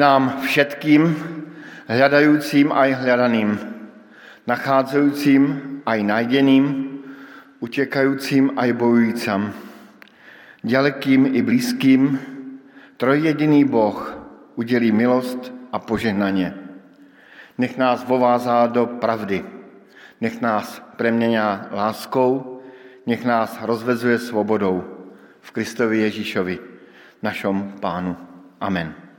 Nám všetkým, hľadajúcim aj hľadaným, nachádzajúcim aj najdeným, utekajúcim aj bojujúcam, ďalekým i blízkým, trojjediný Boh udělí milost a požehnanie. Nech nás vovázá do pravdy, nech nás preměňá láskou, nech nás rozvezuje svobodou v Kristovi Ježíšovi, našom Pánu. Amen.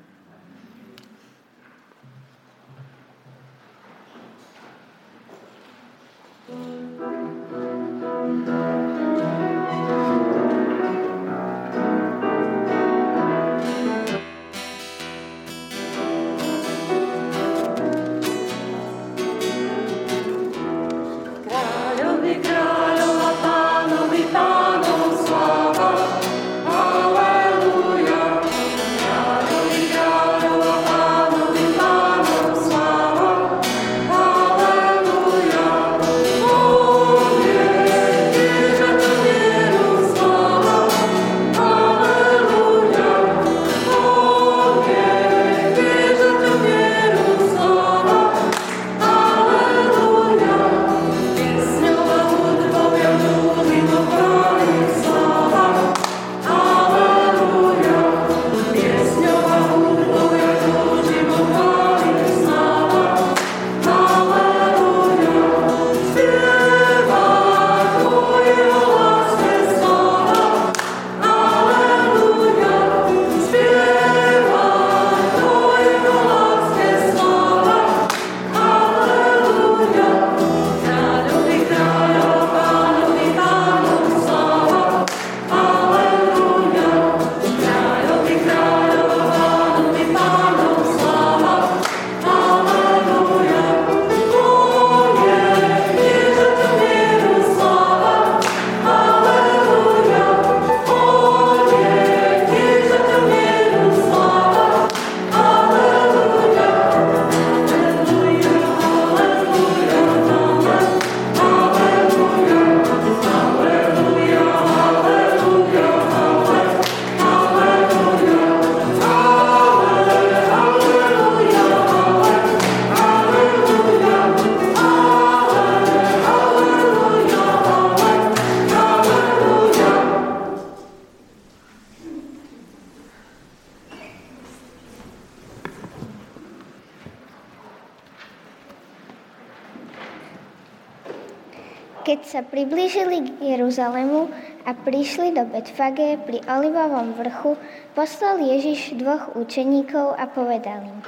Do Betfage pri Olivovom vrchu, poslal Ježiš dvoch učeníkov a povedal im,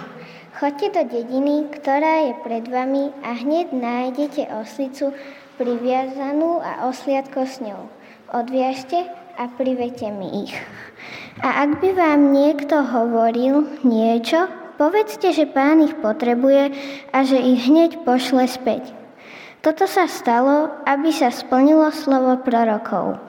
Choďte do dediny, ktorá je pred vami a hneď nájdete oslicu priviazanú a osliadko s ňou. Odviažte a privete mi ich. A ak by vám niekto hovoril niečo, povedzte, že pán ich potrebuje a že ich hneď pošle späť. Toto sa stalo, aby sa splnilo slovo prorokov.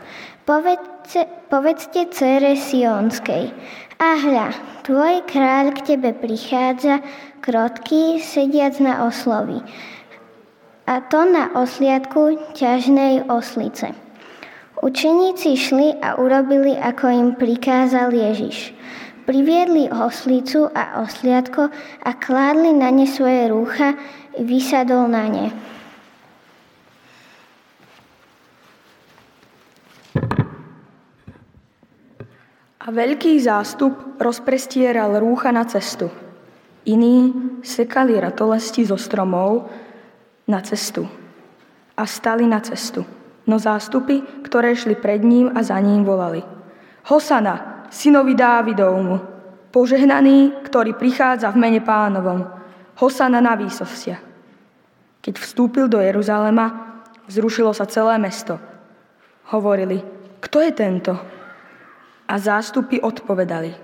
Povedce, povedzte cére Sionskej, a hľa, tvoj kráľ k tebe prichádza, krotký, sediac na oslovi, a to na osliadku ťažnej oslice. Učeníci šli a urobili, ako im prikázal Ježiš. Priviedli oslicu a osliadko a kládli na ne svoje rúcha, vysadol na ne. A veľký zástup rozprestieral rúcha na cestu. Iní sekali ratolesti zo stromov na cestu a stali na cestu. No zástupy, ktoré šli pred ním a za ním volali. Hosana, synovi Dávidovmu, požehnaný, ktorý prichádza v mene pánovom. Hosana na výsovsia. Keď vstúpil do Jeruzalema, vzrušilo sa celé mesto. Hovorili, kto je tento? A zástupy odpovedali.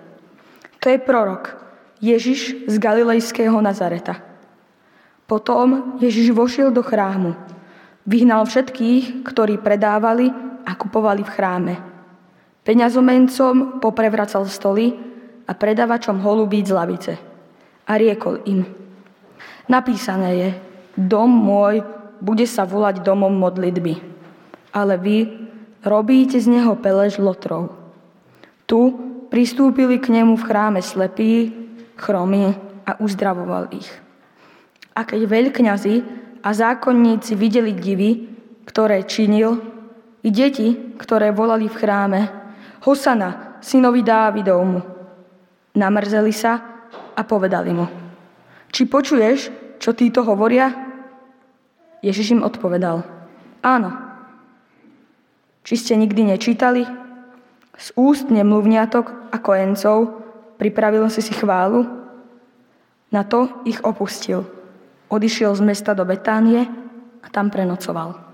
To je prorok, Ježiš z Galilejského Nazareta. Potom Ježiš vošiel do chrámu. Vyhnal všetkých, ktorí predávali a kupovali v chráme. Peňazomencom poprevracal stoly a predavačom holubíc lavice. A riekol im, napísané je, dom môj bude sa volať domom modlitby, ale vy robíte z neho pelež lotrov. Tu pristúpili k nemu v chráme slepí, chromy a uzdravoval ich. A keď veľkňazi a zákonníci videli divy, ktoré činil, i deti, ktoré volali v chráme, Hosana, synovi Dávidovmu, namrzeli sa a povedali mu, či počuješ, čo títo hovoria? Ježiš im odpovedal, áno. Či ste nikdy nečítali? Z úst nemluvňatok a kojencov pripravil si si chválu? Na to ich opustil. Odišiel z mesta do Betánie a tam prenocoval.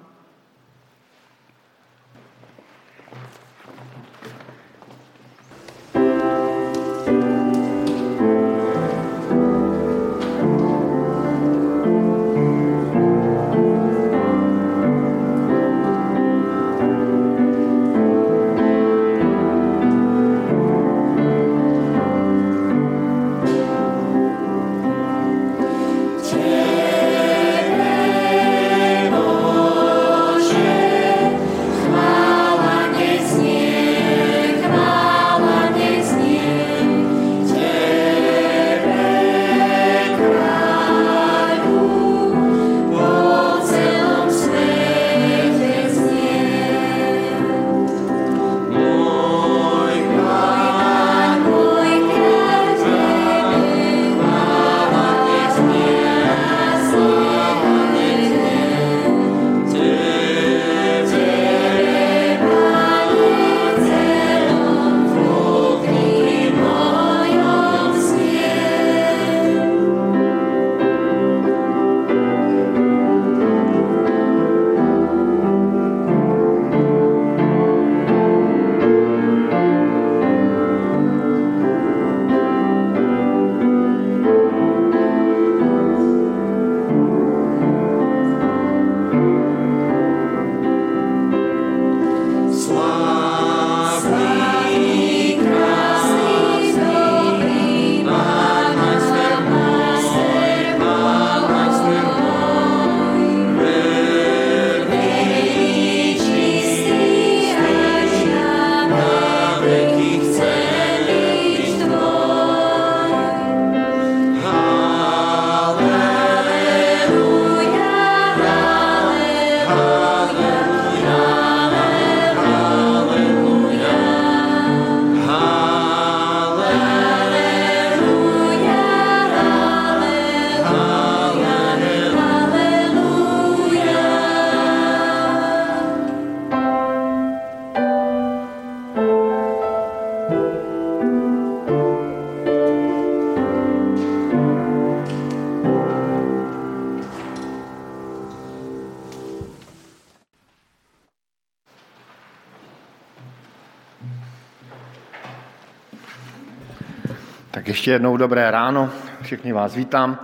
Ještě jednou dobré ráno, všichni vás vítám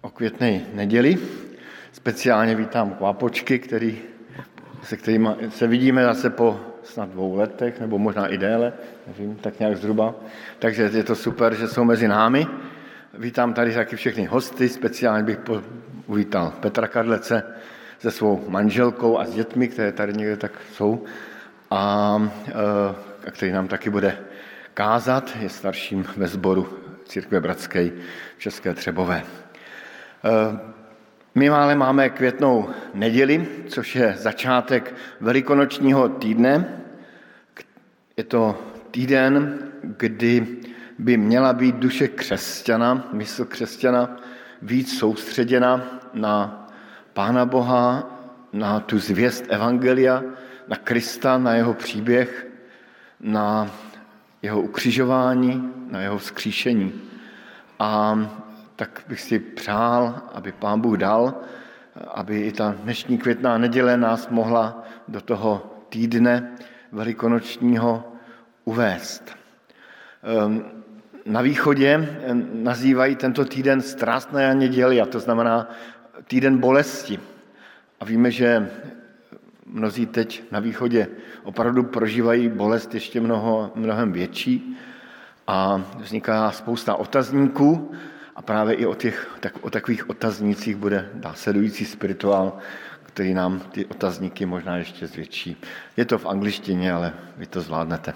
o květné neděli. Speciálně vítám kvapočky, který, se kterými se vidíme zase po snad dvou letech, nebo možná i déle, nevím, tak nějak zhruba. Takže je to super, že jsou mezi námi. Vítám tady taky všechny hosty, speciálně bych uvítal Petra Karlece se svou manželkou a s dětmi, které tady někde tak jsou, a, a který nám taky bude kázat, je starším ve sboru Církve Bratské v České Třebové. Eh, my ale máme květnou neděli, což je začátek velikonočního týdne. Je to týden, kdy by měla být duše křesťana, mysl křesťana víc soustředěna na Pána Boha, na tu zvěst Evangelia, na Krista, na jeho příběh, na jeho ukřižování, na jeho vzkříšení. A tak bych si přál, aby Pán Bůh dal, aby i ta dnešní květná neděle nás mohla do toho týdne velikonočního uvést. Ehm, na východě nazývají tento týden strastné neděli, a to znamená týden bolesti. A víme, že mnozí teď na východě opravdu prožívají bolest ještě mnoho, mnohem větší a vzniká spousta otazníků a právě i o, těch, tak, o takových otaznících bude následující spirituál, který nám ty otazníky možná ještě zvětší. Je to v angličtině, ale vy to zvládnete.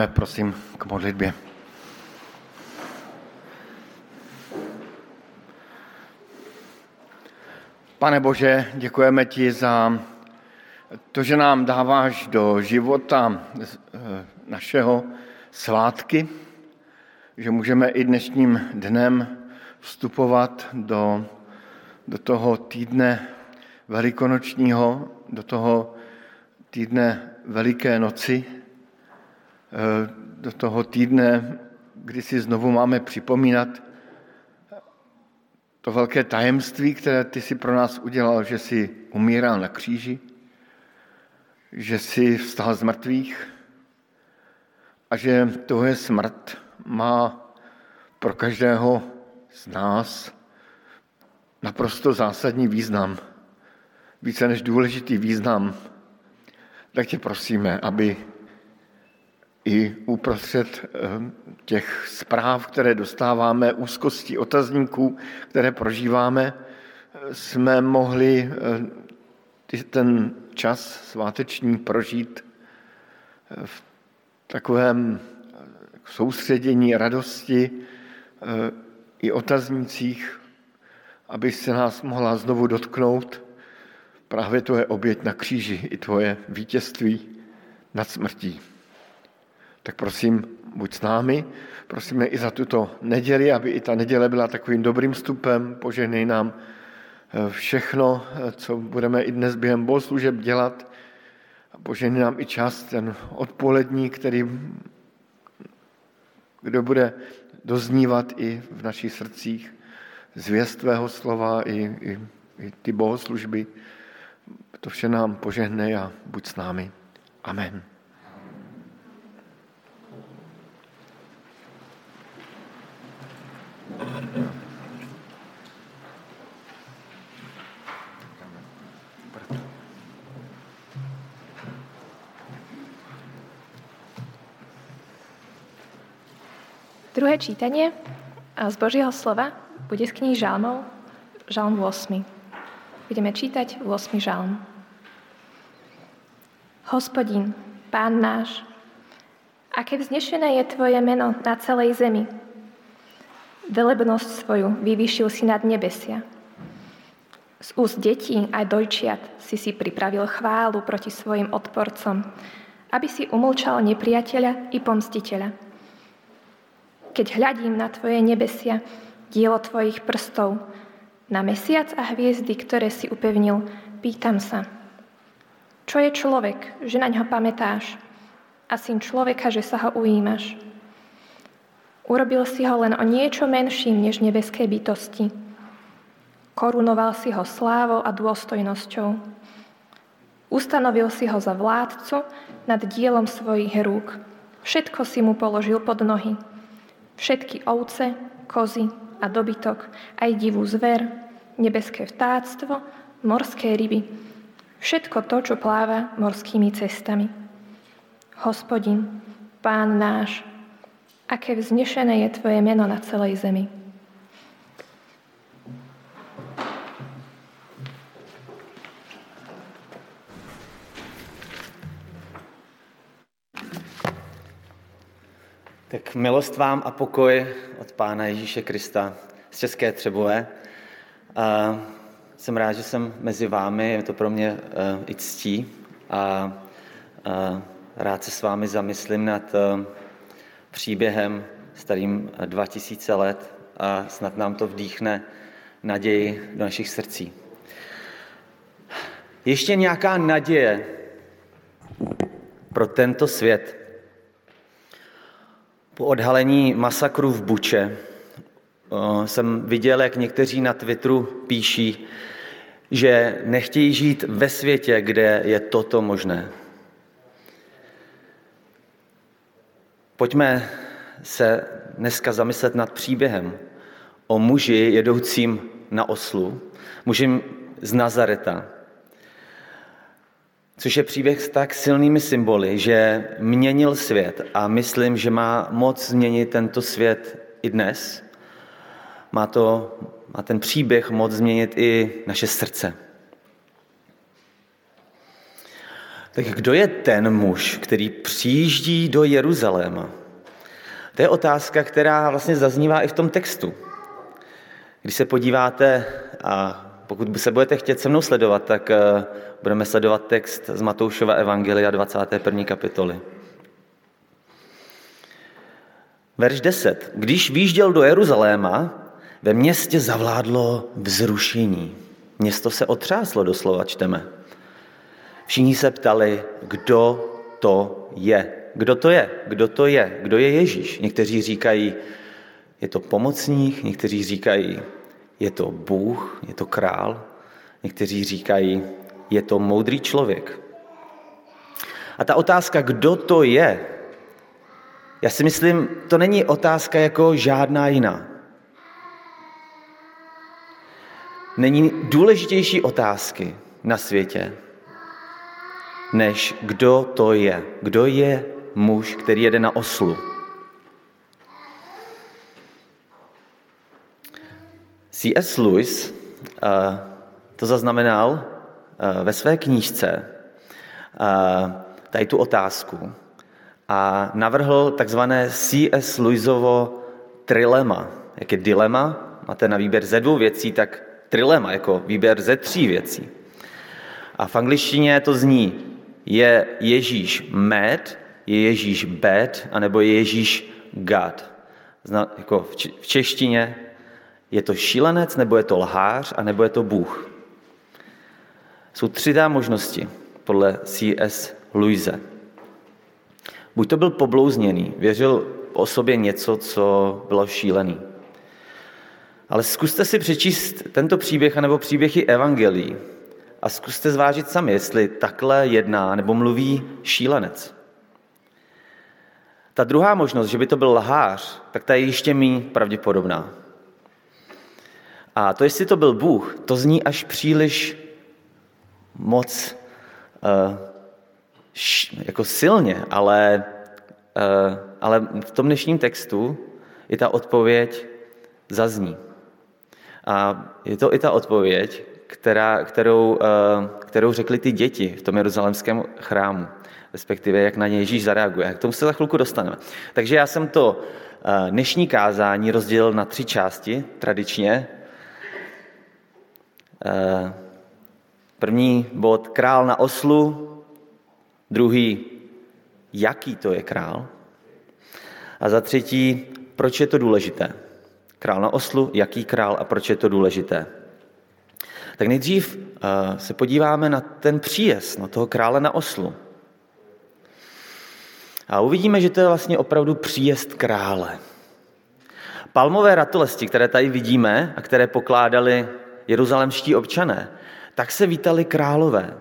Povstaňme, prosím, k modlitbě. Pane Bože, děkujeme ti za to, že nám dáváš do života eh, našeho svátky, že můžeme i dnešním dnem vstupovat do, do toho týdne velikonočního, do toho týdne Veliké noci, do toho týdne, kdy si znovu máme připomínat to velké tajemství, které ty si pro nás udělal, že si umíral na kříži, že si vstal z mrtvých a že tohle smrt má pro každého z nás naprosto zásadní význam, více než důležitý význam, tak tě prosíme, aby i uprostřed eh, těch zpráv, které dostáváme, úzkostí otazníků, které prožíváme, jsme mohli eh, ten čas sváteční prožít eh, v takovém soustředění, radosti i otaznících, aby se nás mohla znovu dotknout. Právě tvoje oběť na kříži i tvoje vítězství nad smrtí tak prosím, buď s námi. Prosíme i za tuto neděli, aby i ta neděle byla takovým dobrým vstupem. Požehnej nám eh, všechno, eh, co budeme i dnes během bohoslužeb dělat. A požehnej nám i čas, ten odpolední, který kdo bude doznívat i v našich srdcích zvěst tvého slova i, i, i ty bohoslužby. To vše nám požehnej a buď s námi. Amen. Druhé čítanie z Božieho slova bude z knihy Žalmov, Žalm 8. Budeme čítať 8. žalm. Hospodin, Pán náš, aké vznešené je Tvoje meno na celej zemi, Velebnosť svoju vyvýšil si nad nebesia. Z úst detí aj dojčiat si si pripravil chválu proti svojim odporcom, aby si umlčal nepriateľa i pomstiteľa. Keď hľadím na tvoje nebesia, dielo tvojich prstov, na mesiac a hviezdy, ktoré si upevnil, pýtam sa, čo je človek, že na ňo pamätáš, a syn človeka, že sa ho ujímaš. Urobil si ho len o niečo menším než nebeské bytosti. Korunoval si ho slávou a dôstojnosťou. Ustanovil si ho za vládcu nad dielom svojich rúk. Všetko si mu položil pod nohy. Všetky ovce, kozy a dobytok, aj divú zver, nebeské vtáctvo, morské ryby. Všetko to, čo pláva morskými cestami. Hospodin, Pán náš, aké vznešené je Tvoje meno na celej zemi. Tak milost vám a pokoj od Pána Ježíše Krista z České Třebové. A jsem rád, že jsem mezi vámi, je to pro mě uh, i ctí a uh, rád se s vámi zamyslím nad uh, příběhem starým 2000 let a snad nám to vdýchne naději do našich srdcí. Ještě nějaká naděje pro tento svět – po odhalení masakru v Buče jsem viděl, jak někteří na Twitteru píší, že nechtějí žít ve světě, kde je toto možné. Pojďme se dneska zamyslet nad příběhem o muži jedoucím na oslu, muži z Nazareta, což je příběh s tak silnými symboly, že měnil svět a myslím, že má moc změnit tento svět i dnes. Má, to, má ten příběh moc změnit i naše srdce. Tak kdo je ten muž, který přijíždí do Jeruzaléma? To je otázka, která vlastně zaznívá i v tom textu. Když se podíváte a pokud se budete chtět se mnou sledovat, tak eh, budeme sledovat text z Matoušova Evangelia 21. kapitoly. Verš 10. Když výjížděl do Jeruzaléma, ve městě zavládlo vzrušení. Město se otřáslo, doslova čteme. Všichni se ptali, kdo to je. Kdo to je? Kdo to je? Kdo je Ježíš? Někteří říkají, je to pomocník, někteří říkají, je to Bůh, je to král, někteří říkají, je to moudrý člověk. A ta otázka, kdo to je, já si myslím, to není otázka jako žádná jiná. Není důležitější otázky na světě, než kdo to je. Kdo je muž, který jede na oslu. C.S. Lewis uh, to zaznamenal uh, ve své knížce uh, tady tu otázku a navrhl takzvané C.S. Lewisovo trilema. Jak je dilema, máte na výběr ze dvou věcí, tak trilema jako výběr ze tří věcí. A v angličtině to zní, je Ježíš mad, je Ježíš bad, anebo je Ježíš God. Zna, jako v češtině je to šílenec, nebo je to lhář, a nebo je to Bůh. Jsou tři dá možnosti podle C.S. Louise. Buď to byl poblouzněný, věřil o sobě něco, co bylo šílený. Ale zkuste si přečíst tento příběh, anebo příběhy evangelií a zkuste zvážit sami, jestli takhle jedná nebo mluví šílenec. Ta druhá možnost, že by to byl lhář, tak ta je ještě méně pravděpodobná. A to, jestli to byl Bůh, to zní až příliš moc uh, š, jako silně, ale, uh, ale v tom dnešním textu i ta odpověď zazní. A je to i ta odpověď, která, kterou, uh, kterou řekli ty děti v tom jeruzalemském chrámu, respektive jak na ně Ježíš zareaguje. K tomu se za chvilku dostaneme. Takže já jsem to dnešní kázání rozdělil na tři části, tradičně. Eh, první bod král na oslu, druhý jaký to je král a za třetí proč je to důležité. Král na oslu, jaký král a proč je to důležité. Tak nejdřív eh, se podíváme na ten příjezd, na toho krále na oslu. A uvidíme, že to je vlastně opravdu příjezd krále. Palmové ratolesti, které tady vidíme a které pokládali jeruzalemští občané, tak se vítali králové.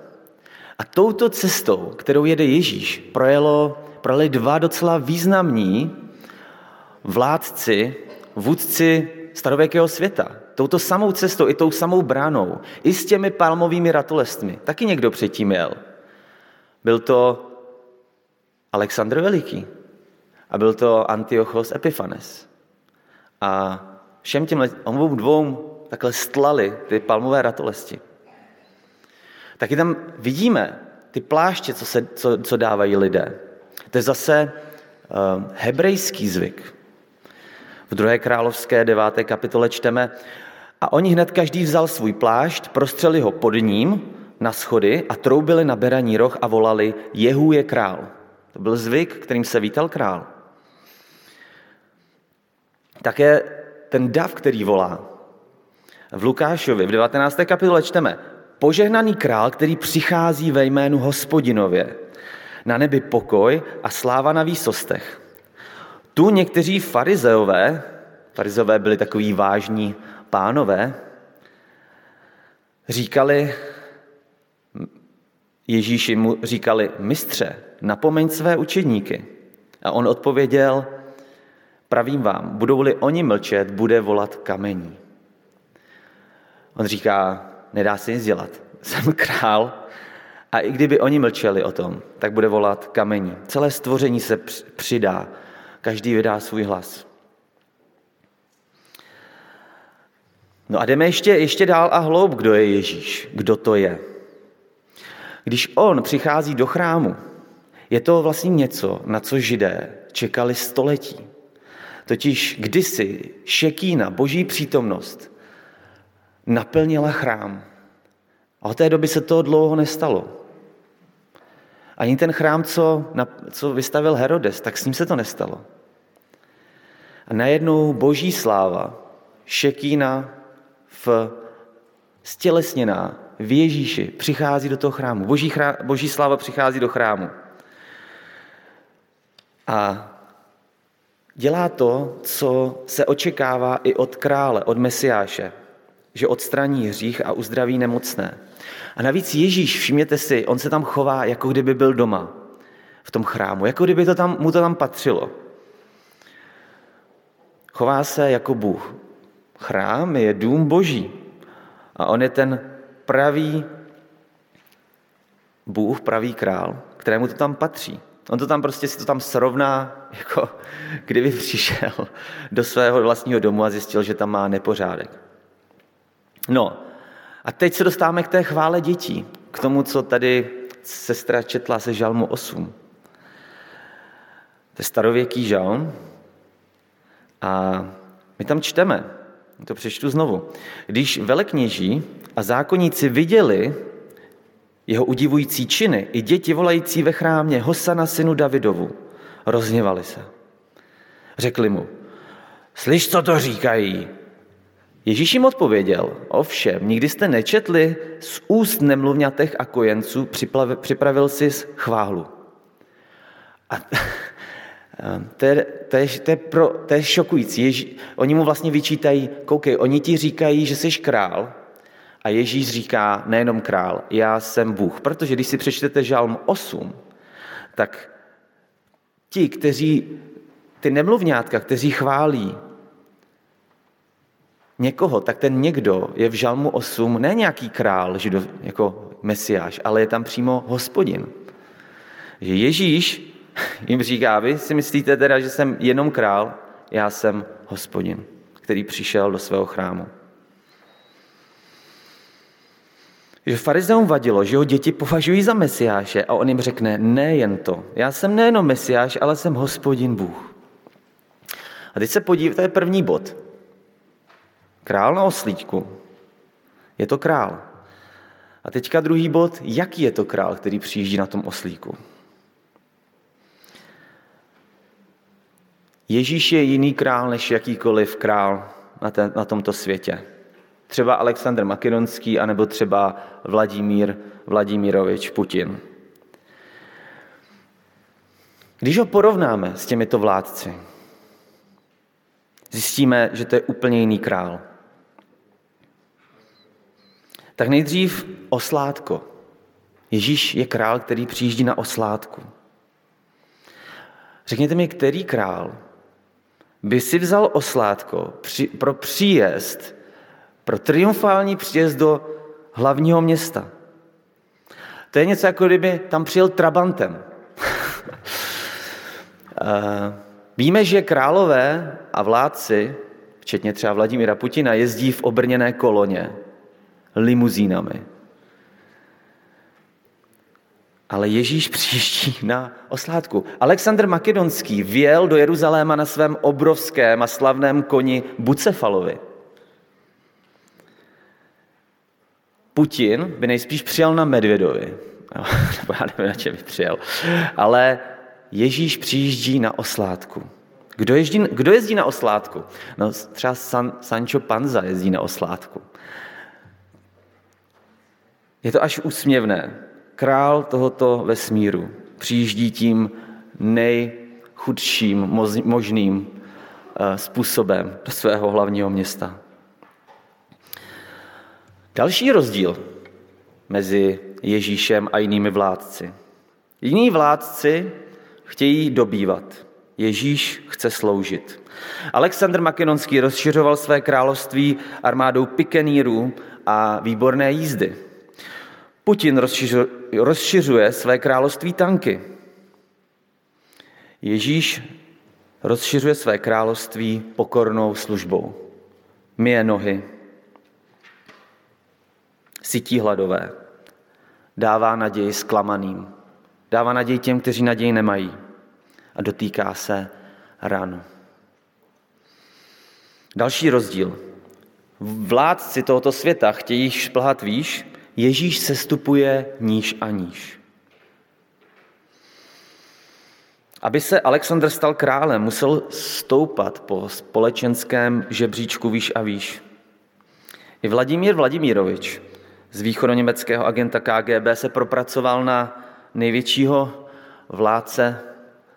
A touto cestou, kterou jede Ježíš, projelo, projeli dva docela významní vládci, vůdci starověkého světa. Touto samou cestou, i tou samou bránou, i s těmi palmovými ratolestmi. Taky někdo předtím jel. Byl to Alexandr Veliký a byl to Antiochos Epiphanes. A všem těm obou dvou takhle stlali ty palmové ratolesti. Taky tam vidíme ty pláště, co, se, co, co dávají lidé. To je zase uh, hebrejský zvyk. V druhé královské deváté kapitole čteme, a oni hned každý vzal svůj plášť, prostřeli ho pod ním na schody a troubili na beraní roh a volali, Jehu je král. To byl zvyk, kterým se vítal král. Také ten dav, který volá. V Lukášovi v 19. kapitole čteme, požehnaný král, který přichází ve jménu hospodinově. Na nebi pokoj a sláva na výsostech. Tu někteří farizeové, farizeové byli takový vážní pánové, říkali, Ježíši mu říkali, mistře, napomeň své učedníky. A on odpověděl, pravím vám, budou-li oni mlčet, bude volat kamení. On říká, nedá se nic dělat, jsem král a i kdyby oni mlčeli o tom, tak bude volat kamení. Celé stvoření se přidá, každý vydá svůj hlas. No a jdeme ještě, ještě dál a hloub, kdo je Ježíš, kdo to je. Když on přichází do chrámu, je to vlastně něco, na co židé čekali století. Totiž kdysi šekína, boží přítomnost, naplnila chrám. A od té doby se to dlouho nestalo. Ani ten chrám, co, co vystavil Herodes, tak s ním se to nestalo. A najednou boží sláva, šekína v stělesněná v Ježíši přichází do toho chrámu. Boží, chrá, boží sláva přichází do chrámu. A dělá to, co se očekává i od krále, od Mesiáše, že odstraní hřích a uzdraví nemocné. A navíc Ježíš, všimněte si, on se tam chová, jako kdyby byl doma v tom chrámu, jako kdyby to tam, mu to tam patřilo. Chová se jako Bůh. Chrám je dům boží a on je ten pravý Bůh, pravý král, kterému to tam patří. On to tam prostě si to tam srovná, jako kdyby přišel do svého vlastního domu a zjistil, že tam má nepořádek. No, a teď se dostáváme k té chvále dětí, k tomu, co tady sestra četla se žalmu 8. To je starověký žalm a my tam čteme, to přečtu znovu. Když velekněží a zákonníci viděli jeho udivující činy, i děti volající ve chrámě Hosana synu Davidovu, rozněvali se. Řekli mu, slyš, co to říkají? Ježíš jim odpověděl, ovšem, nikdy jste nečetli z úst nemluvňatech a kojenců, připravil si chválu. A to je, to je, to je, pro, to je šokující. Ježí, oni mu vlastně vyčítají, koukej, oni ti říkají, že jsi král, a Ježíš říká, nejenom král, já jsem Bůh. Protože když si přečtete žalm 8, tak ti, kteří, ty nemluvňátka, kteří chválí někoho, tak ten někdo je v žalmu 8 ne nějaký král, jako mesiáš, ale je tam přímo hospodin. Že Ježíš jim říká, vy si myslíte teda, že jsem jenom král, já jsem hospodin, který přišel do svého chrámu. že farizeum vadilo, že ho děti považují za mesiáše a on jim řekne, nejen to, já jsem nejenom mesiáš, ale jsem hospodin Bůh. A teď se podívejte, to je první bod. Král na oslíčku. Je to král. A teďka druhý bod, jaký je to král, který přijíždí na tom oslíku. Ježíš je jiný král než jakýkoliv král na, ten, na tomto světě. Třeba Alexandr Makedonský, anebo třeba Vladimír Vladimirovič Putin. Když ho porovnáme s těmito vládci, zjistíme, že to je úplně jiný král. Tak nejdřív oslátko. Ježíš je král, který přijíždí na oslátku. Řekněte mi, který král by si vzal oslátko pro příjezd pro triumfální příjezd do hlavního města. To je něco jako kdyby tam přijel Trabantem. Víme, že králové a vládci, včetně třeba Vladimíra Putina, jezdí v obrněné koloně, limuzínami. Ale Ježíš přijíždí na oslátku. Alexandr Makedonský vjel do Jeruzaléma na svém obrovském a slavném koni Bucefalovi. Putin by nejspíš přijel na Medvědovi. Nebo já nevím, na čem by přijel. Ale Ježíš přijíždí na oslátku. Kdo jezdí, kdo jezdí na oslátku? No, třeba San, Sancho Panza jezdí na oslátku. Je to až úsměvné. Král tohoto vesmíru přijíždí tím nejchudším možným eh, způsobem do svého hlavního města. Další rozdíl mezi Ježíšem a jinými vládci. Jiní vládci chtějí dobývat. Ježíš chce sloužit. Alexandr Makedonský rozšiřoval své království armádou pikenýrů a výborné jízdy. Putin rozšiřuje své království tanky. Ježíš rozšiřuje své království pokornou službou. Myje nohy, sytí hladové, dává naději zklamaným, dává naději těm, kteří naději nemají a dotýká se ran. Další rozdíl. Vládci tohoto světa chtějí šplhat výš, Ježíš sestupuje níž a níž. Aby se Alexandr stal králem, musel stoupat po společenském žebříčku výš a výš. I Vladimír Vladimírovič z východoněmeckého agenta KGB se propracoval na největšího vládce,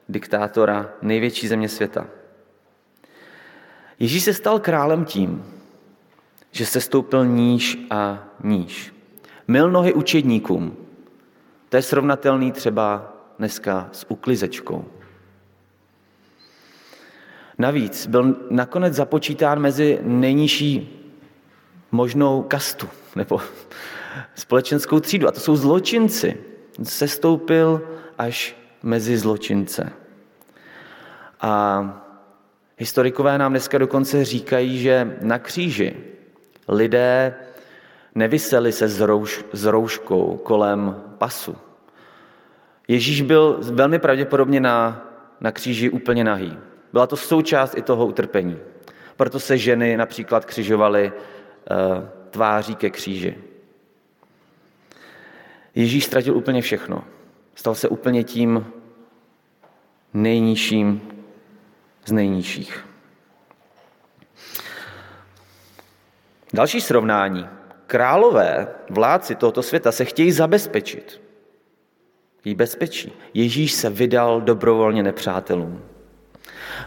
diktátora největší země světa. Ježíš se stal králem tím, že se stoupil níž a níž. Mil nohy učedníkům. To je srovnatelný třeba dneska s uklizečkou. Navíc byl nakonec započítán mezi nejnižší možnou kastu nebo společenskou třídu. A to jsou zločinci. Sestoupil až mezi zločince. A historikové nám dneska dokonce říkají, že na kříži lidé nevyseli se s rouškou kolem pasu. Ježíš byl velmi pravděpodobně na, na kříži úplně nahý. Byla to součást i toho utrpení. Proto se ženy například křižovaly uh, tváří ke kříži. Ježíš ztratil úplně všechno. Stal se úplně tím nejnižším z nejnižších. Další srovnání. Králové, vládci tohoto světa se chtějí zabezpečit. Jí bezpečí. Ježíš se vydal dobrovolně nepřátelům.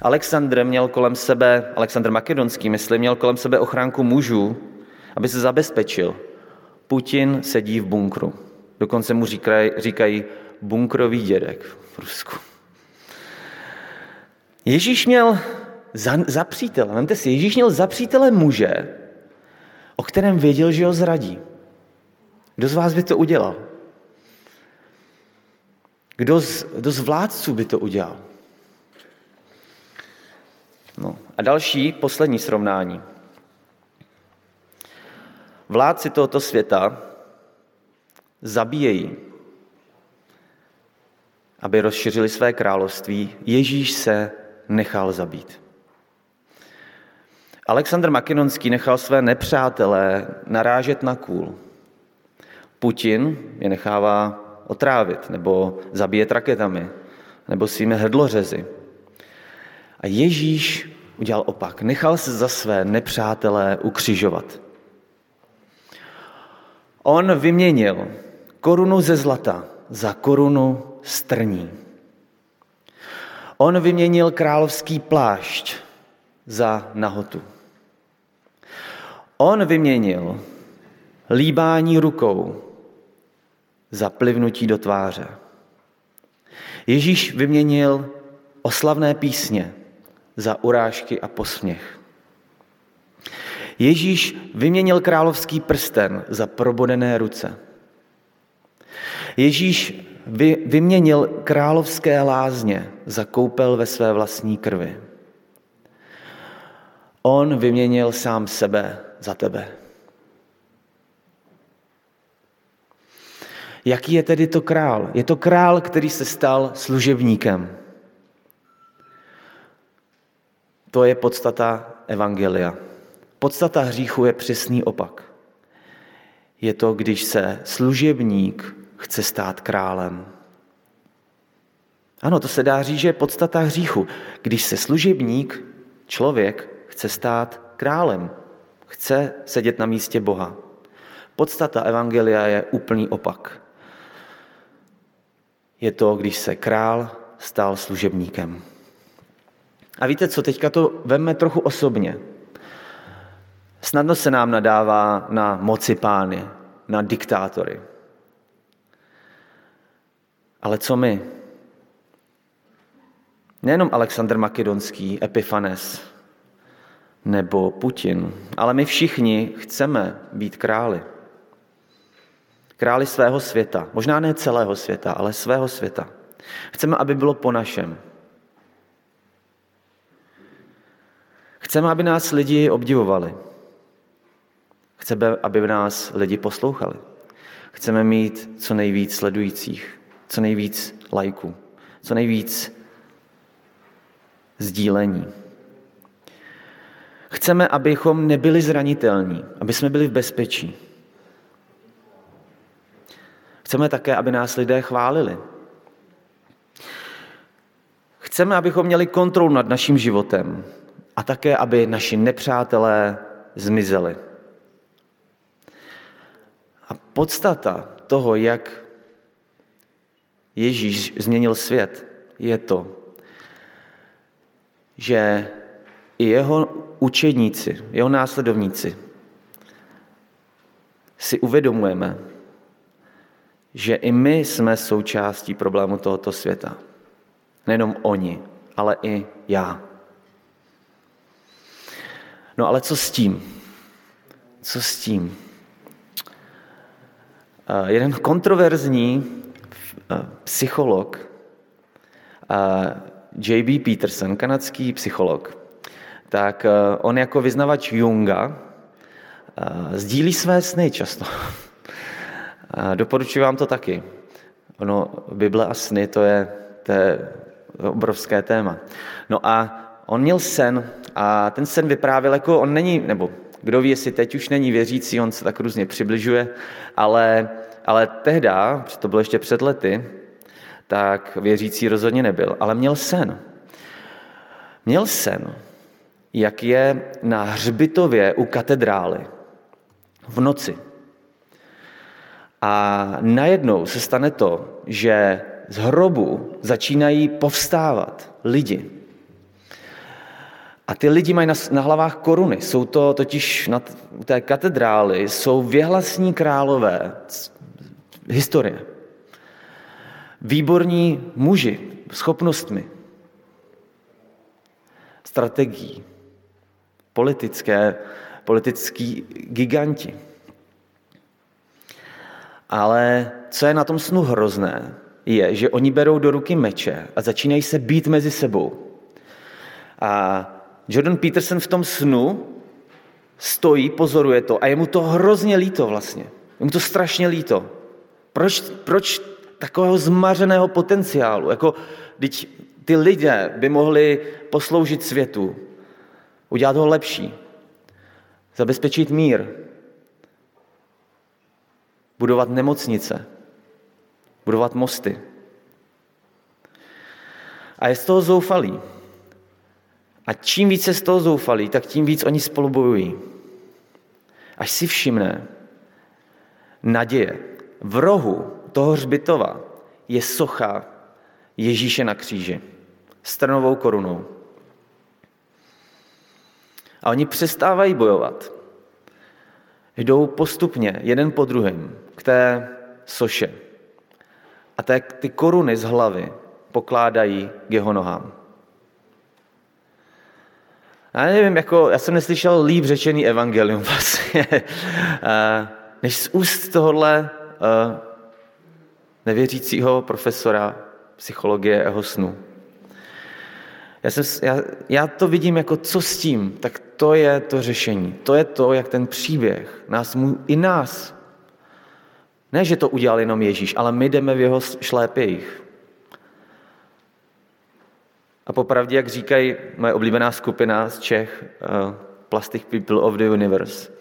Alexandr měl kolem sebe, Alexandr Makedonský, myslím, měl kolem sebe ochránku mužů, aby se zabezpečil. Putin sedí v bunkru. Dokonce mu říkají, říkají bunkrový dědek v Rusku. Ježíš měl za, za přítele, vemte si, Ježíš měl za přítele muže, o kterém věděl, že ho zradí. Kdo z vás by to udělal? Kdo z, kdo z vládců by to udělal? No. A další, poslední srovnání. Vládci tohoto světa zabíjejí, aby rozšířili své království. Ježíš se nechal zabít. Alexandr Makedonský nechal své nepřátelé narážet na kůl. Putin je nechává otrávit nebo zabíjet raketami nebo svými hrdlořezy. A Ježíš udělal opak. Nechal se za své nepřátelé ukřižovat. On vyměnil korunu ze zlata za korunu strní. On vyměnil královský plášť za nahotu. On vyměnil líbání rukou za plivnutí do tváře. Ježíš vyměnil oslavné písně za urážky a posměch. Ježíš vyměnil královský prsten za probodené ruce. Ježíš Vy, vyměnil královské lázně za koupel ve své vlastní krvi. On vyměnil sám sebe za tebe. Jaký je tedy to král? Je to král, který se stal služebníkem. To je podstata Evangelia. Podstata hříchu je přesný opak. Je to, když se služebník chce stát králem. Ano, to se dá říct, že je podstata hříchu. Když se služebník, člověk, chce stát králem, chce sedět na místě Boha. Podstata Evangelia je úplný opak. Je to, když se král stal služebníkem. A víte co, teďka to veme trochu osobně. Snadno se nám nadává na moci pány, na diktátory. Ale co my? Nejenom Alexandr Makedonský, Epifanes nebo Putin, ale my všichni chceme být králi. Králi svého světa. Možná ne celého světa, ale svého světa. Chceme, aby bylo po našem. Chceme, aby nás lidi obdivovali. Chceme, aby nás lidi poslouchali. Chceme mít co nejvíc sledujících, co nejvíc lajků, co nejvíc sdílení. Chceme, abychom nebyli zranitelní, aby jsme byli v bezpečí. Chceme také, aby nás lidé chválili. Chceme, abychom měli kontrolu nad naším životem, a také, aby naši nepřátelé zmizeli. A podstata toho, jak Ježíš změnil svět, je to, že i jeho učedníci, jeho následovníci si uvědomujeme, že i my jsme součástí problému tohoto světa. Nejenom oni, ale i já. No ale co s tím? Co s tím? Uh, jeden kontroverzní uh, psycholog, uh, J.B. Peterson, kanadský psycholog, tak on jako vyznavač Junga sdílí své sny často. Doporučuji vám to taky. Ono, Bible a sny, to je, to je obrovské téma. No a on měl sen a ten sen vyprávěl, jako on není, nebo kdo ví, jestli teď už není věřící, on se tak různě přibližuje, ale, ale tehda, to bylo ještě před lety, tak věřící rozhodně nebyl, ale měl sen. Měl sen, jak je na hřbitově u katedrály v noci. A najednou se stane to, že z hrobu začínají povstávat lidi. A ty lidi mají na, na hlavách koruny. Jsou to totiž na té katedrály, jsou věhlasní králové historie. Výborní muži, schopnostmi, strategií, politické, politický giganti. Ale co je na tom snu hrozné, je, že oni berou do ruky meče a začínají se být mezi sebou. A Jordan Peterson v tom snu stojí, pozoruje to a je mu to hrozně líto vlastně. Je mu to strašně líto. Proč, proč takového zmařeného potenciálu? Jako, teď ty lidé by mohli posloužit světu, udělat ho lepší, zabezpečit mír, budovat nemocnice, budovat mosty. A je z toho zoufalý. A čím více z toho zoufalí, tak tím víc oni spolu bojují. Až si všimne naděje. V rohu toho hřbitova je socha Ježíše na kříži s trnovou korunou. A oni přestávají bojovat. Jdou postupně, jeden po druhém, k té soše. A té, ty koruny z hlavy pokládají k jeho nohám. Já nevím, jako, já jsem neslyšel líp řečený evangelium vlastně, než z úst tohohle nevěřícího profesora psychologie jeho snu. Já, jsem, já, já to vidím jako co s tím, tak to je to řešení. To je to, jak ten příběh nás, i nás, ne, že to udělal jenom Ježíš, ale my jdeme v jeho šlépějích. A popravdě, jak říkají moje oblíbená skupina z Čech, uh, Plastic People of the Universe,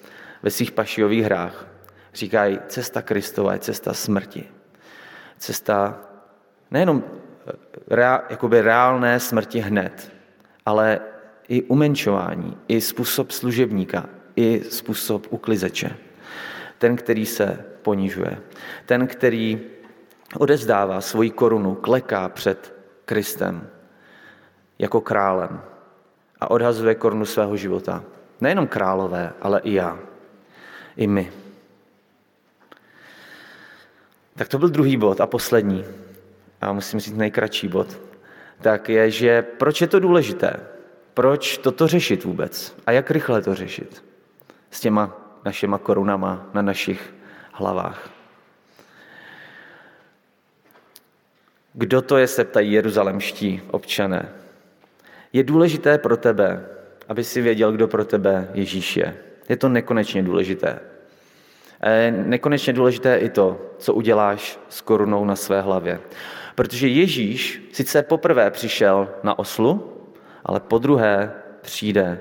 ve svých pašiových hrách, říkají, cesta Kristova je cesta smrti. Cesta nejenom jakoby reálné smrti hned, ale i umenčování, i způsob služebníka, i způsob uklizeče. Ten, který se ponižuje. Ten, který odezdává svoji korunu, kleká před Kristem jako králem a odhazuje korunu svého života. Nejenom králové, ale i já. I my. Tak to byl druhý bod a poslední a musím říct nejkratší bod, tak je, že proč je to důležité? Proč toto řešit vůbec? A jak rychle to řešit? S těma našima korunama na našich hlavách. Kdo to je, se ptají jeruzalemští občané. Je důležité pro tebe, aby si věděl, kdo pro tebe Ježíš je. Je to nekonečně důležité. Nekonečně důležité i to, co uděláš s korunou na své hlavě. Protože Ježíš sice poprvé přišel na oslu, ale po druhé přijde.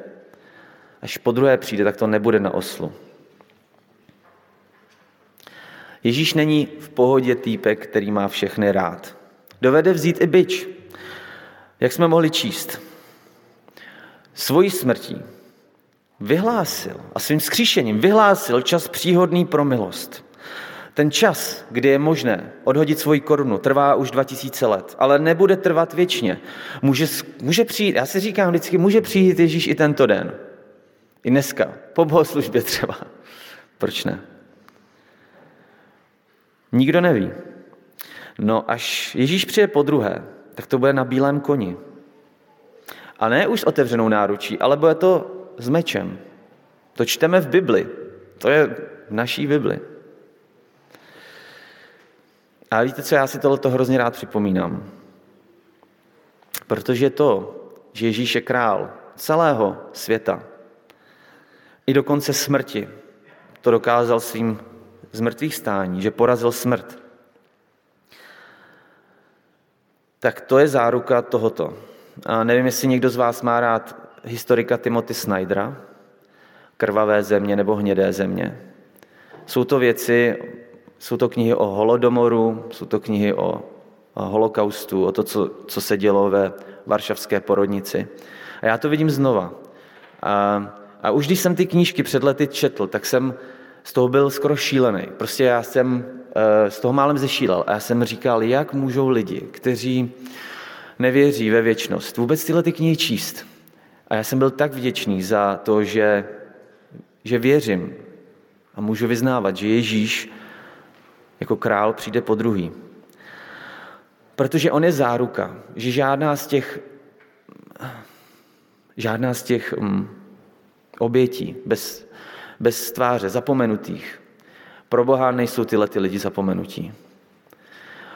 Až po druhé přijde, tak to nebude na oslu. Ježíš není v pohodě týpek, který má všechny rád. Dovede vzít i byč, jak jsme mohli číst. Svojí smrtí vyhlásil a svým skříšením vyhlásil čas příhodný pro milost. Ten čas, kdy je možné odhodit svoji korunu, trvá už 2000 let, ale nebude trvat věčně. Může, může přijít, já si říkám vždycky, může přijít Ježíš i tento den. I dneska, po bohoslužbě třeba. Proč ne? Nikdo neví. No až Ježíš přijde po druhé, tak to bude na bílém koni. A ne už s otevřenou náručí, ale bude to s mečem. To čteme v Bibli. To je v naší Bibli. A víte co, já si tohle hrozně rád připomínám. Protože to, že Ježíš je král celého světa, i do konce smrti, to dokázal svým zmrtvých stání, že porazil smrt, tak to je záruka tohoto. A nevím, jestli někdo z vás má rád historika Timothy Snydera, Krvavé země nebo Hnědé země. Jsou to věci, jsou to knihy o holodomoru, jsou to knihy o, holokaustu, o to, co, co se dělo ve varšavské porodnici. A já to vidím znova. A, a už když jsem ty knížky před lety četl, tak jsem z toho byl skoro šílený. Prostě já jsem eh, z toho málem zešílel. A já jsem říkal, jak můžou lidi, kteří nevěří ve věčnost, vůbec tyhle ty knihy číst. A já jsem byl tak vděčný za to, že, že věřím a můžu vyznávat, že Ježíš jako král přijde po druhý. Protože on je záruka, že žádná z těch, žádná z těch um, obětí bez, bez tváře, zapomenutých, pro Boha nejsou tyhle ty lidi zapomenutí.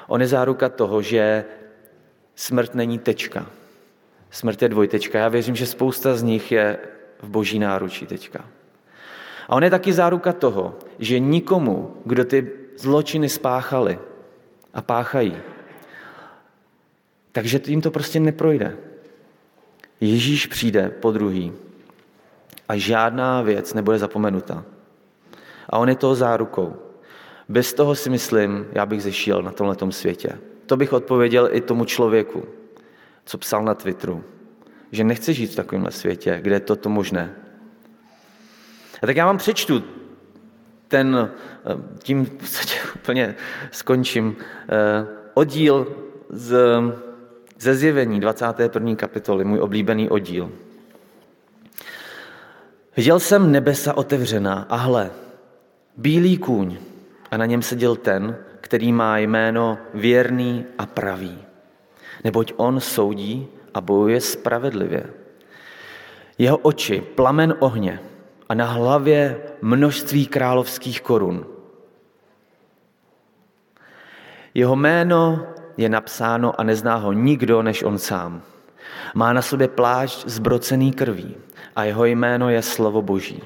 On je záruka toho, že smrt není tečka. Smrt je dvojtečka. Já věřím, že spousta z nich je v boží náručí teďka. A on je taky záruka toho, že nikomu, kdo ty zločiny spáchali a páchají, takže jim to prostě neprojde. Ježíš přijde po druhý a žádná věc nebude zapomenuta. A on je toho zárukou. Bez toho si myslím, já bych zešíl na tomhle světě. To bych odpověděl i tomu člověku, co psal na Twitteru, že nechce žít v takovémhle světě, kde je toto možné. A tak já vám přečtu ten, tím v podstatě úplně skončím, eh, oddíl z, ze zjevení 21. kapitoly, můj oblíbený oddíl. Viděl jsem nebesa otevřená a hle, bílý kůň a na něm seděl ten, který má jméno věrný a pravý. Neboť on soudí a bojuje spravedlivě. Jeho oči plamen ohně a na hlavě množství královských korun. Jeho jméno je napsáno a nezná ho nikdo než on sám. Má na sobě plášť zbrocený krví a jeho jméno je slovo boží.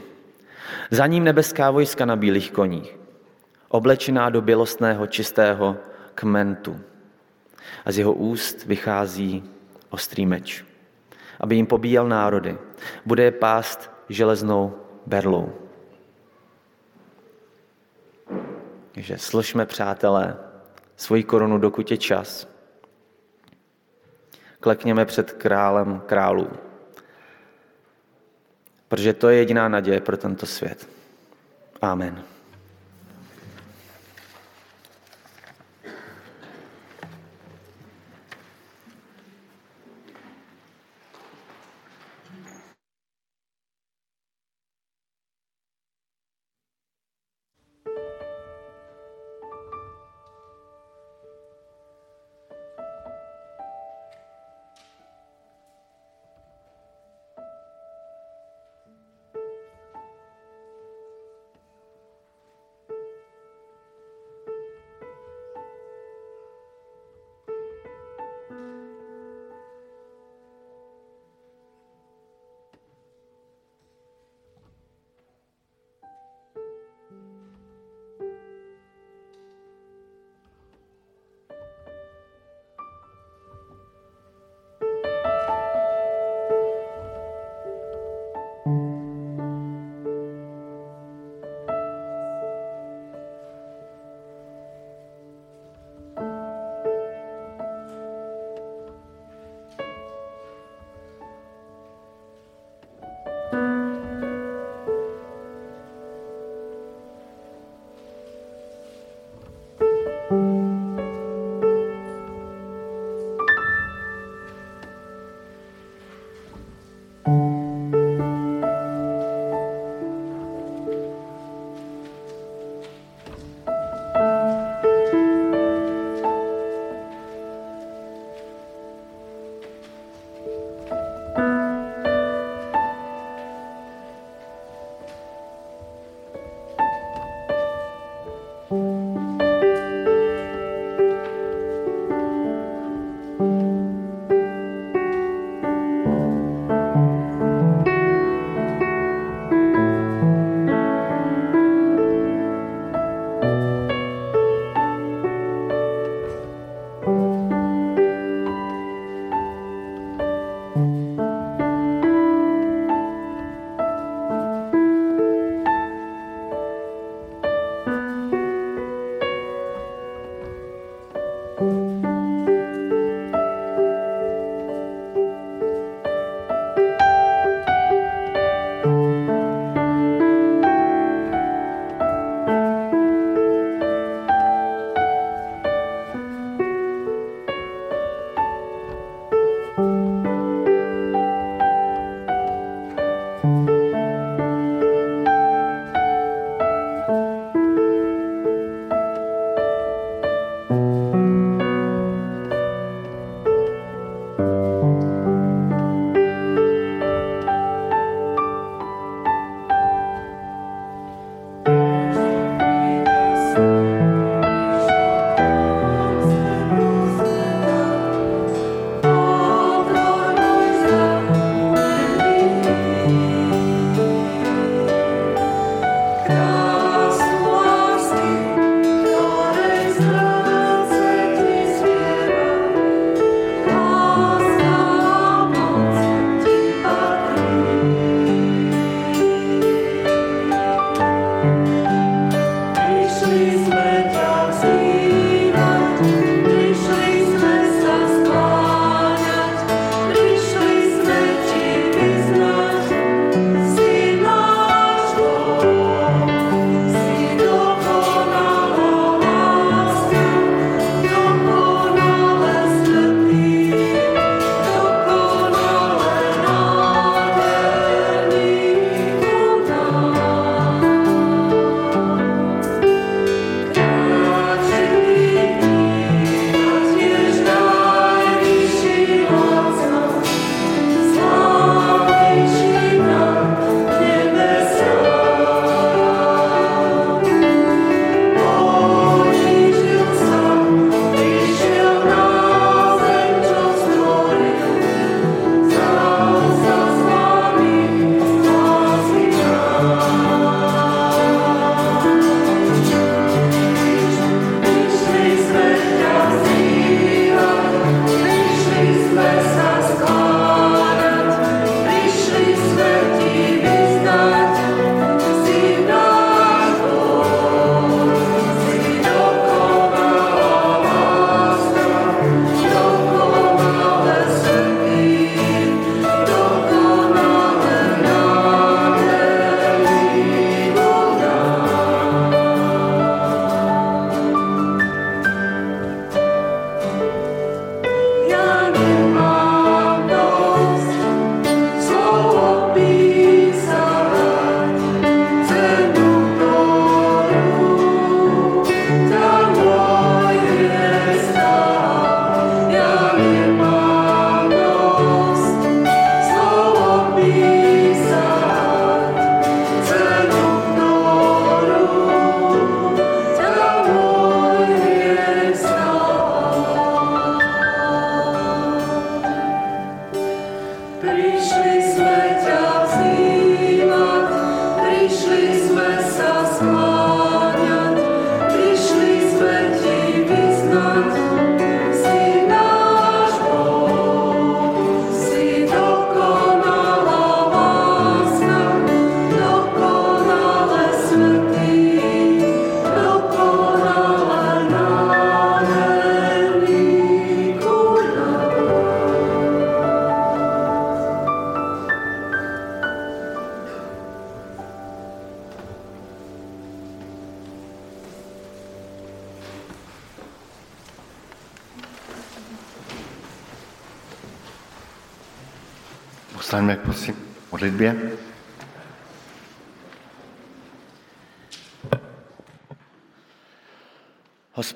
Za ním nebeská vojska na bílých koních, oblečená do bělostného čistého kmentu. A z jeho úst vychází ostrý meč, aby jim pobíjel národy. Bude je pást železnou berlou. Takže složme, přátelé, svoji korunu, dokud je čas. Klekněme před králem králů. Protože to je jediná naděje pro tento svět. Amen.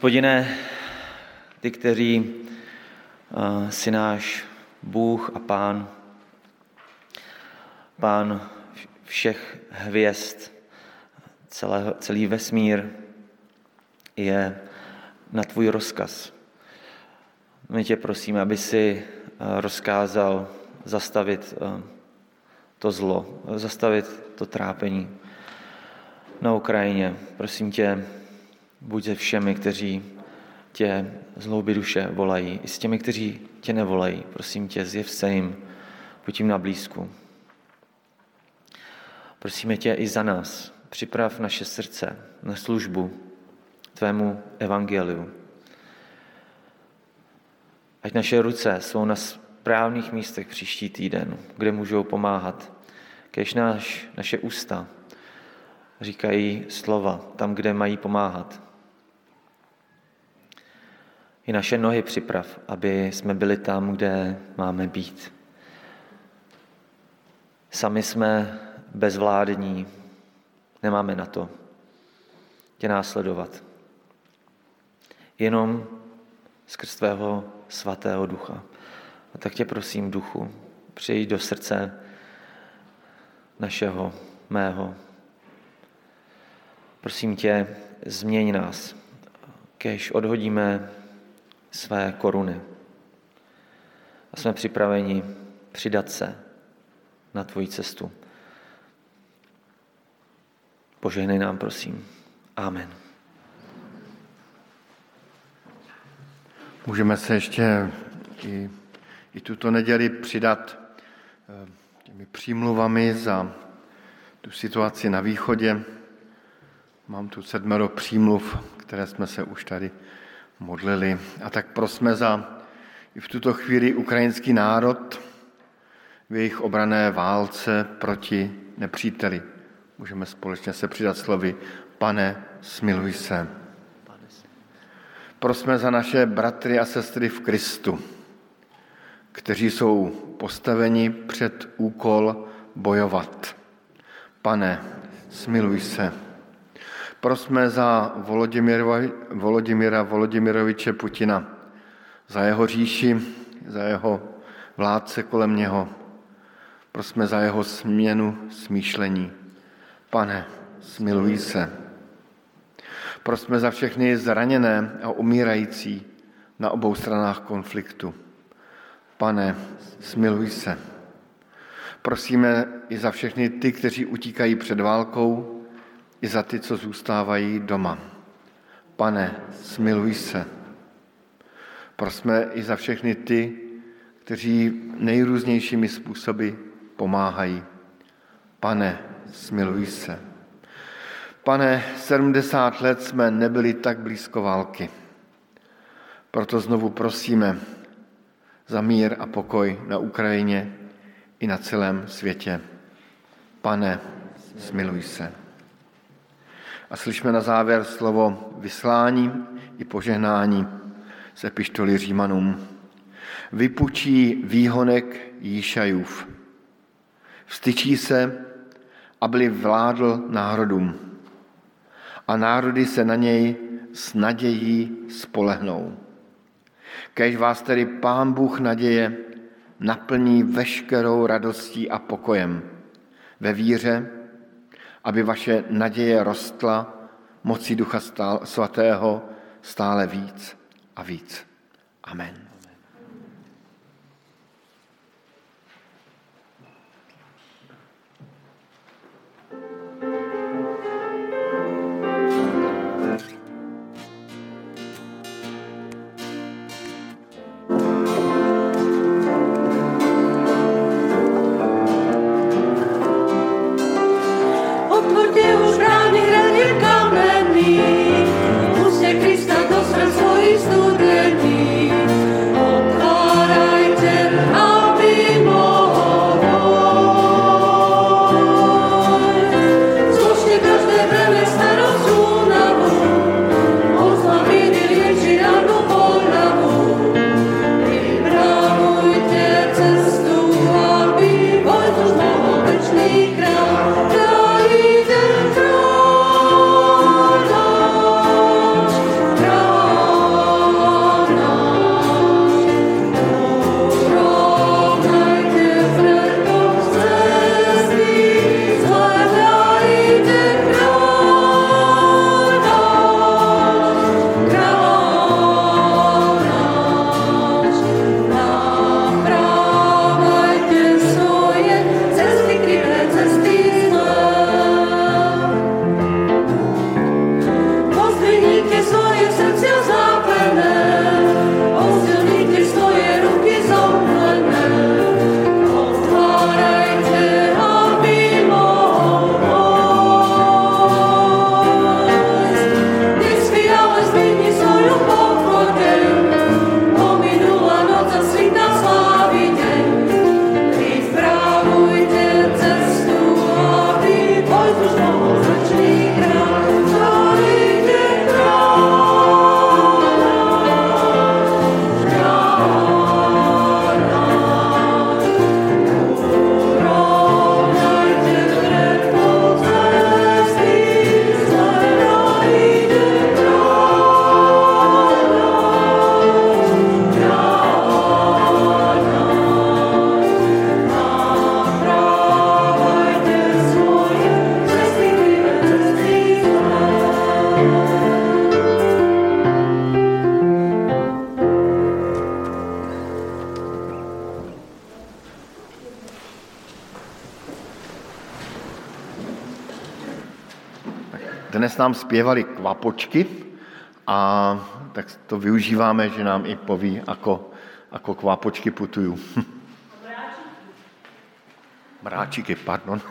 Hospodine, ty, který uh, jsi náš Bůh a Pán, Pán všech hvězd, celého, celý vesmír je na tvůj rozkaz. My tě prosíme, aby si uh, rozkázal zastavit uh, to zlo, zastavit to trápení na Ukrajině. Prosím tě, buď se všemi, kteří tě z hlouby duše volají, i s těmi, kteří tě nevolají. Prosím tě, zjev se jim, buď jim na blízku. Prosíme tě i za nás. Připrav naše srdce na službu tvému evangeliu. Ať naše ruce jsou na správných místech příští týden, kde můžou pomáhat. Kež náš, naše ústa říkají slova tam, kde mají pomáhat. I naše nohy připrav, aby jsme byli tam, kde máme být. Sami jsme bezvládní, nemáme na to tě následovat. Jenom skrz tvého svatého ducha. A tak tě prosím, duchu, přijď do srdce našeho, mého. Prosím tě, změň nás, kež odhodíme své koruny. A jsme připraveni přidat se na tvoji cestu. Požehnej nám, prosím. Amen. Můžeme se ještě i, i tuto neděli přidat eh, těmi přímluvami za tu situaci na východě. Mám tu sedmero přímluv, které jsme se už tady modlili. A tak prosme za i v tuto chvíli ukrajinský národ v jejich obrané válce proti nepříteli. Můžeme společně se přidat slovy Pane, smiluj se. Prosme za naše bratry a sestry v Kristu, kteří jsou postaveni před úkol bojovat. Pane, smiluj se. Prosme za Volodymyra Volodymyroviče Putina, za jeho říši, za jeho vládce kolem něho. Prosme za jeho směnu smýšlení. Pane, smiluj se. Prosme za všechny zraněné a umírající na obou stranách konfliktu. Pane, smiluj se. Prosíme i za všechny ty, kteří utíkají před válkou, i za ty, co zůstávají doma. Pane, smiluj se. Prosme i za všechny ty, kteří nejrůznějšími způsoby pomáhají. Pane, smiluj se. Pane, 70 let jsme nebyli tak blízko války. Proto znovu prosíme za mír a pokoj na Ukrajině i na celém světě. Pane, smiluj se. A slyšme na závěr slovo vyslání i požehnání z epištoly Římanům. Vypučí výhonek Jíšajův. Vstyčí se, aby vládl národům. A národy se na něj s nadějí spolehnou. Kež vás tedy Pán Bůh naděje naplní veškerou radostí a pokojem ve víře, aby vaše naděje rostla mocí Ducha Svatého stále víc a víc. Amen. Dnes nám zpěvali kvapočky a tak to využíváme, že nám i poví, ako, ako kvapočky putují. Mráčiky, pardon.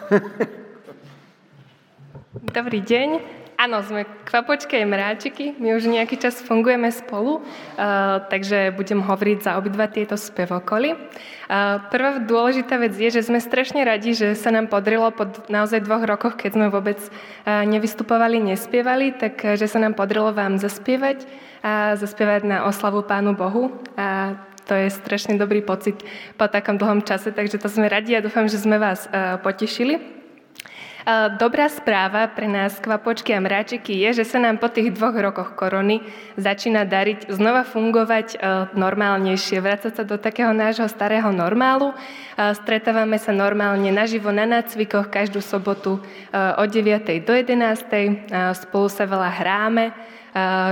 Dobrý deň. Áno, sme kvapočky a mráčiky. My už nejaký čas fungujeme spolu, uh, takže budem hovoriť za obidva tieto spevokoly. Uh, prvá dôležitá vec je, že sme strašne radi, že sa nám podarilo po naozaj dvoch rokoch, keď sme vôbec uh, nevystupovali, nespievali, tak že sa nám podarilo vám zaspievať a zaspievať na oslavu Pánu Bohu. A to je strašne dobrý pocit po takom dlhom čase, takže to sme radi a dúfam, že sme vás potešili. Dobrá správa pre nás, kvapočky a mráčiky, je, že sa nám po tých dvoch rokoch korony začína dariť znova fungovať e, normálnejšie, vrácať sa do takého nášho starého normálu. E, stretávame sa normálne naživo na nácvikoch každú sobotu e, od 9. do 11. Spolu sa veľa hráme,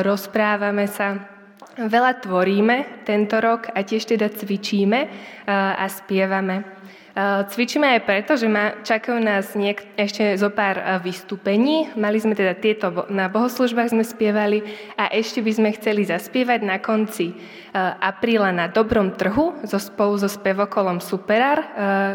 rozprávame sa, Veľa tvoríme tento rok a tiež teda cvičíme a spievame. Eh, cvičíme aj preto, že čakajú nás niek- ešte zo pár eh, vystúpení. Mali sme teda tieto na bohoslužbách sme spievali a ešte by sme chceli zaspievať na konci eh, apríla na Dobrom trhu so spolu so spevokolom Superar,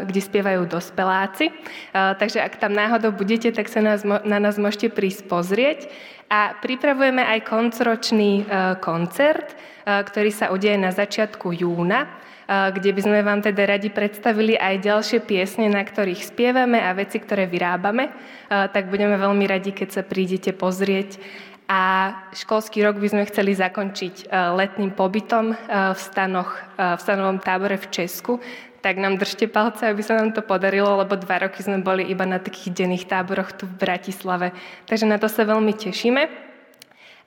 kde spievajú dospeláci. Takže ak tam náhodou budete, tak sa nás, na nás môžete prísť pozrieť. A pripravujeme aj koncoročný koncert, ktorý sa udeje na začiatku júna kde by sme vám teda radi predstavili aj ďalšie piesne, na ktorých spievame a veci, ktoré vyrábame, tak budeme veľmi radi, keď sa prídete pozrieť. A školský rok by sme chceli zakončiť letným pobytom v, stanoch, v stanovom tábore v Česku, tak nám držte palce, aby sa nám to podarilo, lebo dva roky sme boli iba na takých denných táboroch tu v Bratislave. Takže na to sa veľmi tešíme.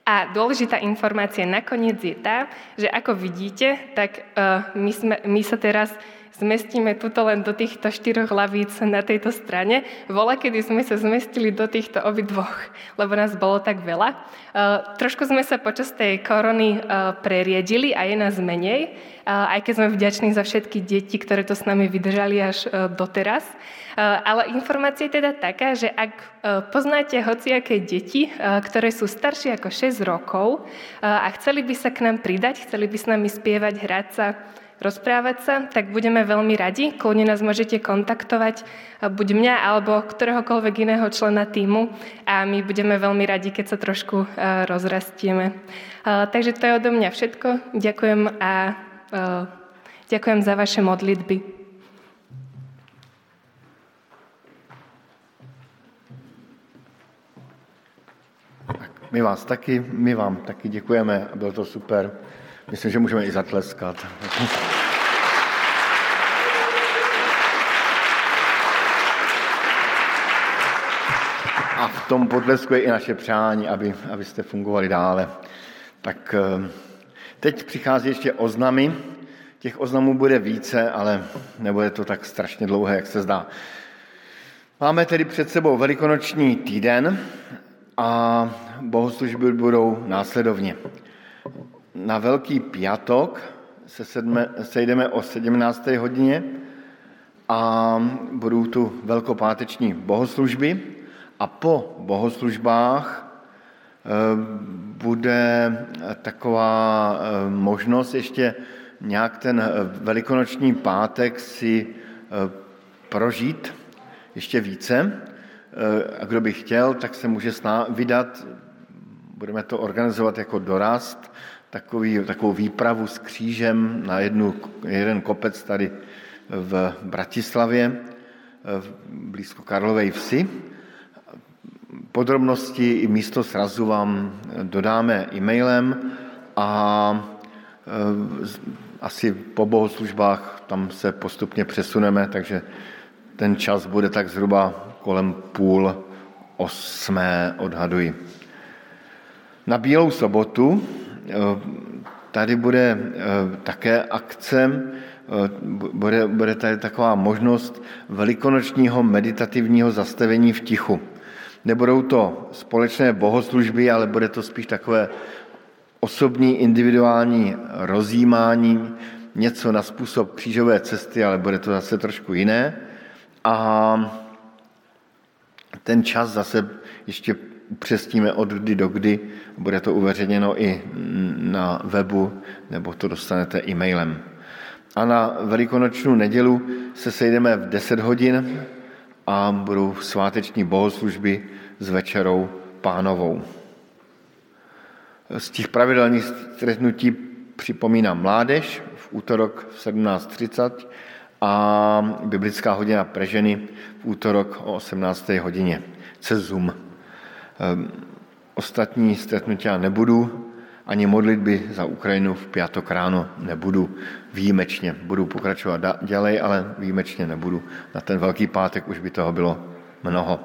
A dôležitá informácia nakoniec je tá, že ako vidíte, tak uh, my, sme, my sa teraz zmestíme tuto len do týchto štyroch lavíc na tejto strane. Vola, kedy sme sa zmestili do týchto obidvoch, lebo nás bolo tak veľa. Uh, trošku sme sa počas tej korony uh, preriedili a je nás menej, uh, aj keď sme vďační za všetky deti, ktoré to s nami vydržali až uh, doteraz. Eh, ale informácia je teda taká, že ak eh, poznáte hociaké deti, eh, ktoré sú staršie ako 6 rokov a chceli by sa k nám pridať, chceli by s nami spievať, hrať sa, rozprávať sa, tak budeme veľmi radi. Kľudne nás môžete kontaktovať, buď mňa alebo ktoréhokoľvek iného člena týmu a my budeme veľmi radi, keď sa trošku rozrastieme. Takže to je odo mňa všetko. Ďakujem a ďakujem za vaše modlitby. My vás taky, my vám taky děkujeme, bylo to super. Myslím, že můžeme i zatleskat. A v tom potlesku je i naše přání, aby, abyste fungovali dále. Tak eh, teď přichází ještě oznamy. Těch oznamů bude více, ale nebude to tak strašně dlouhé, jak se zdá. Máme tedy před sebou velikonoční týden a bohoslužby budou následovně. Na Velký piatok se sedme, sejdeme o 17. hodině a budou tu velkopáteční bohoslužby a po bohoslužbách eh, bude taková eh, možnost ještě nějak ten eh, velikonoční pátek si prožít ještě více. A kdo by chtěl, tak se může vydat budeme to organizovat jako dorast, takový, takovou výpravu s křížem na jednu, jeden kopec tady v Bratislavě, blízko Karlovej vsi. Podrobnosti i místo srazu vám dodáme e-mailem a e, asi po bohoslužbách tam se postupně přesuneme, takže ten čas bude tak zhruba kolem půl osmé, odhaduji. Na Bílou sobotu eh, tady bude eh, také akce, eh, bude, bude tady taková možnost velikonočního meditativního zastavení v tichu. Nebudou to společné bohoslužby, ale bude to spíš takové osobní, individuální rozjímání, něco na způsob křížové cesty, ale bude to zase trošku jiné. A ten čas zase ještě upřesníme od kdy do kdy. Bude to uveřejněno i na webu, nebo to dostanete e-mailem. A na velikonočnou nedělu se sejdeme v 10 hodin a budou sváteční bohoslužby s večerou pánovou. Z těch pravidelných stretnutí připomínám mládež v útorok v 17.30 a biblická hodina pre ženy v útorok o 18. hodině cez Zoom. Ehm, ostatní stretnutí nebudu, ani modlitby za Ukrajinu v pátek ráno nebudu výjimečně. Budu pokračovat dělej, ale výjimečně nebudu. Na ten velký pátek už by toho bylo mnoho.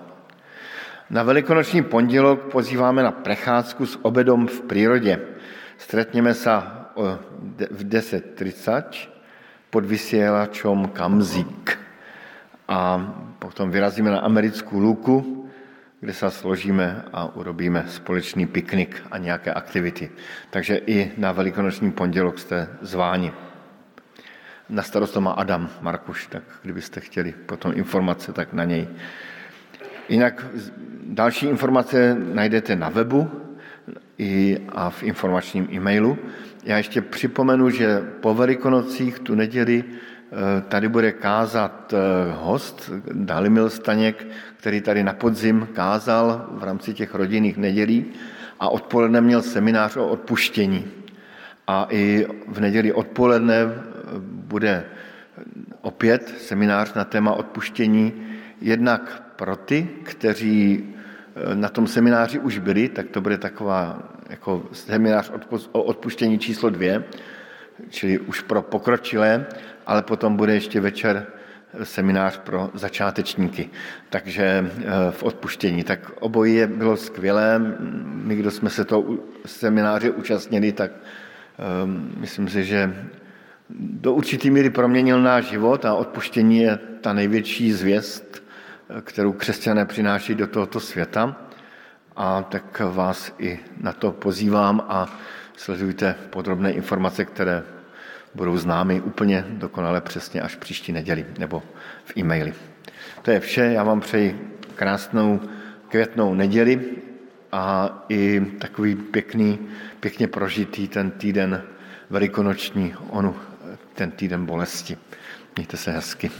Na velikonoční pondělok pozýváme na precházku s obedom v přírodě. Stretněme se v 10.30 pod vysielačom Kamzik. A potom vyrazíme na americkou luku, kde se složíme a urobíme společný piknik a nějaké aktivity. Takže i na velikonoční pondělok jste zváni. Na starost má Adam Markuš, tak kdybyste chtěli potom informace, tak na něj. Jinak další informace najdete na webu i a v informačním e-mailu. Já ještě připomenu, že po Velikonocích tu neděli tady bude kázat eh, host Dalimil Staněk, který tady na podzim kázal v rámci těch rodinných nedělí a odpoledne měl seminář o odpuštění. A i v neděli odpoledne eh, bude opět seminář na téma odpuštění, jednak pro ty, kteří na tom semináři už byli, tak to bude taková jako seminář o odpuštění číslo dvě, čili už pro pokročilé, ale potom bude ještě večer seminář pro začátečníky, takže eh, v odpuštění. Tak obojí bylo skvělé. My, kdo jsme se toho semináře účastnili, tak um, myslím si, že do určitý míry proměnil náš život a odpuštění je ta největší zvěst, kterou křesťané přináší do tohoto světa a tak vás i na to pozývám a sledujte podrobné informace, které budou známy úplně dokonale přesně až příští neděli nebo v e-maili. To je vše, já vám přeji krásnou květnou neděli a i takový pěkný, pěkně prožitý ten týden velikonoční, onu, ten týden bolesti. Mějte se hezky.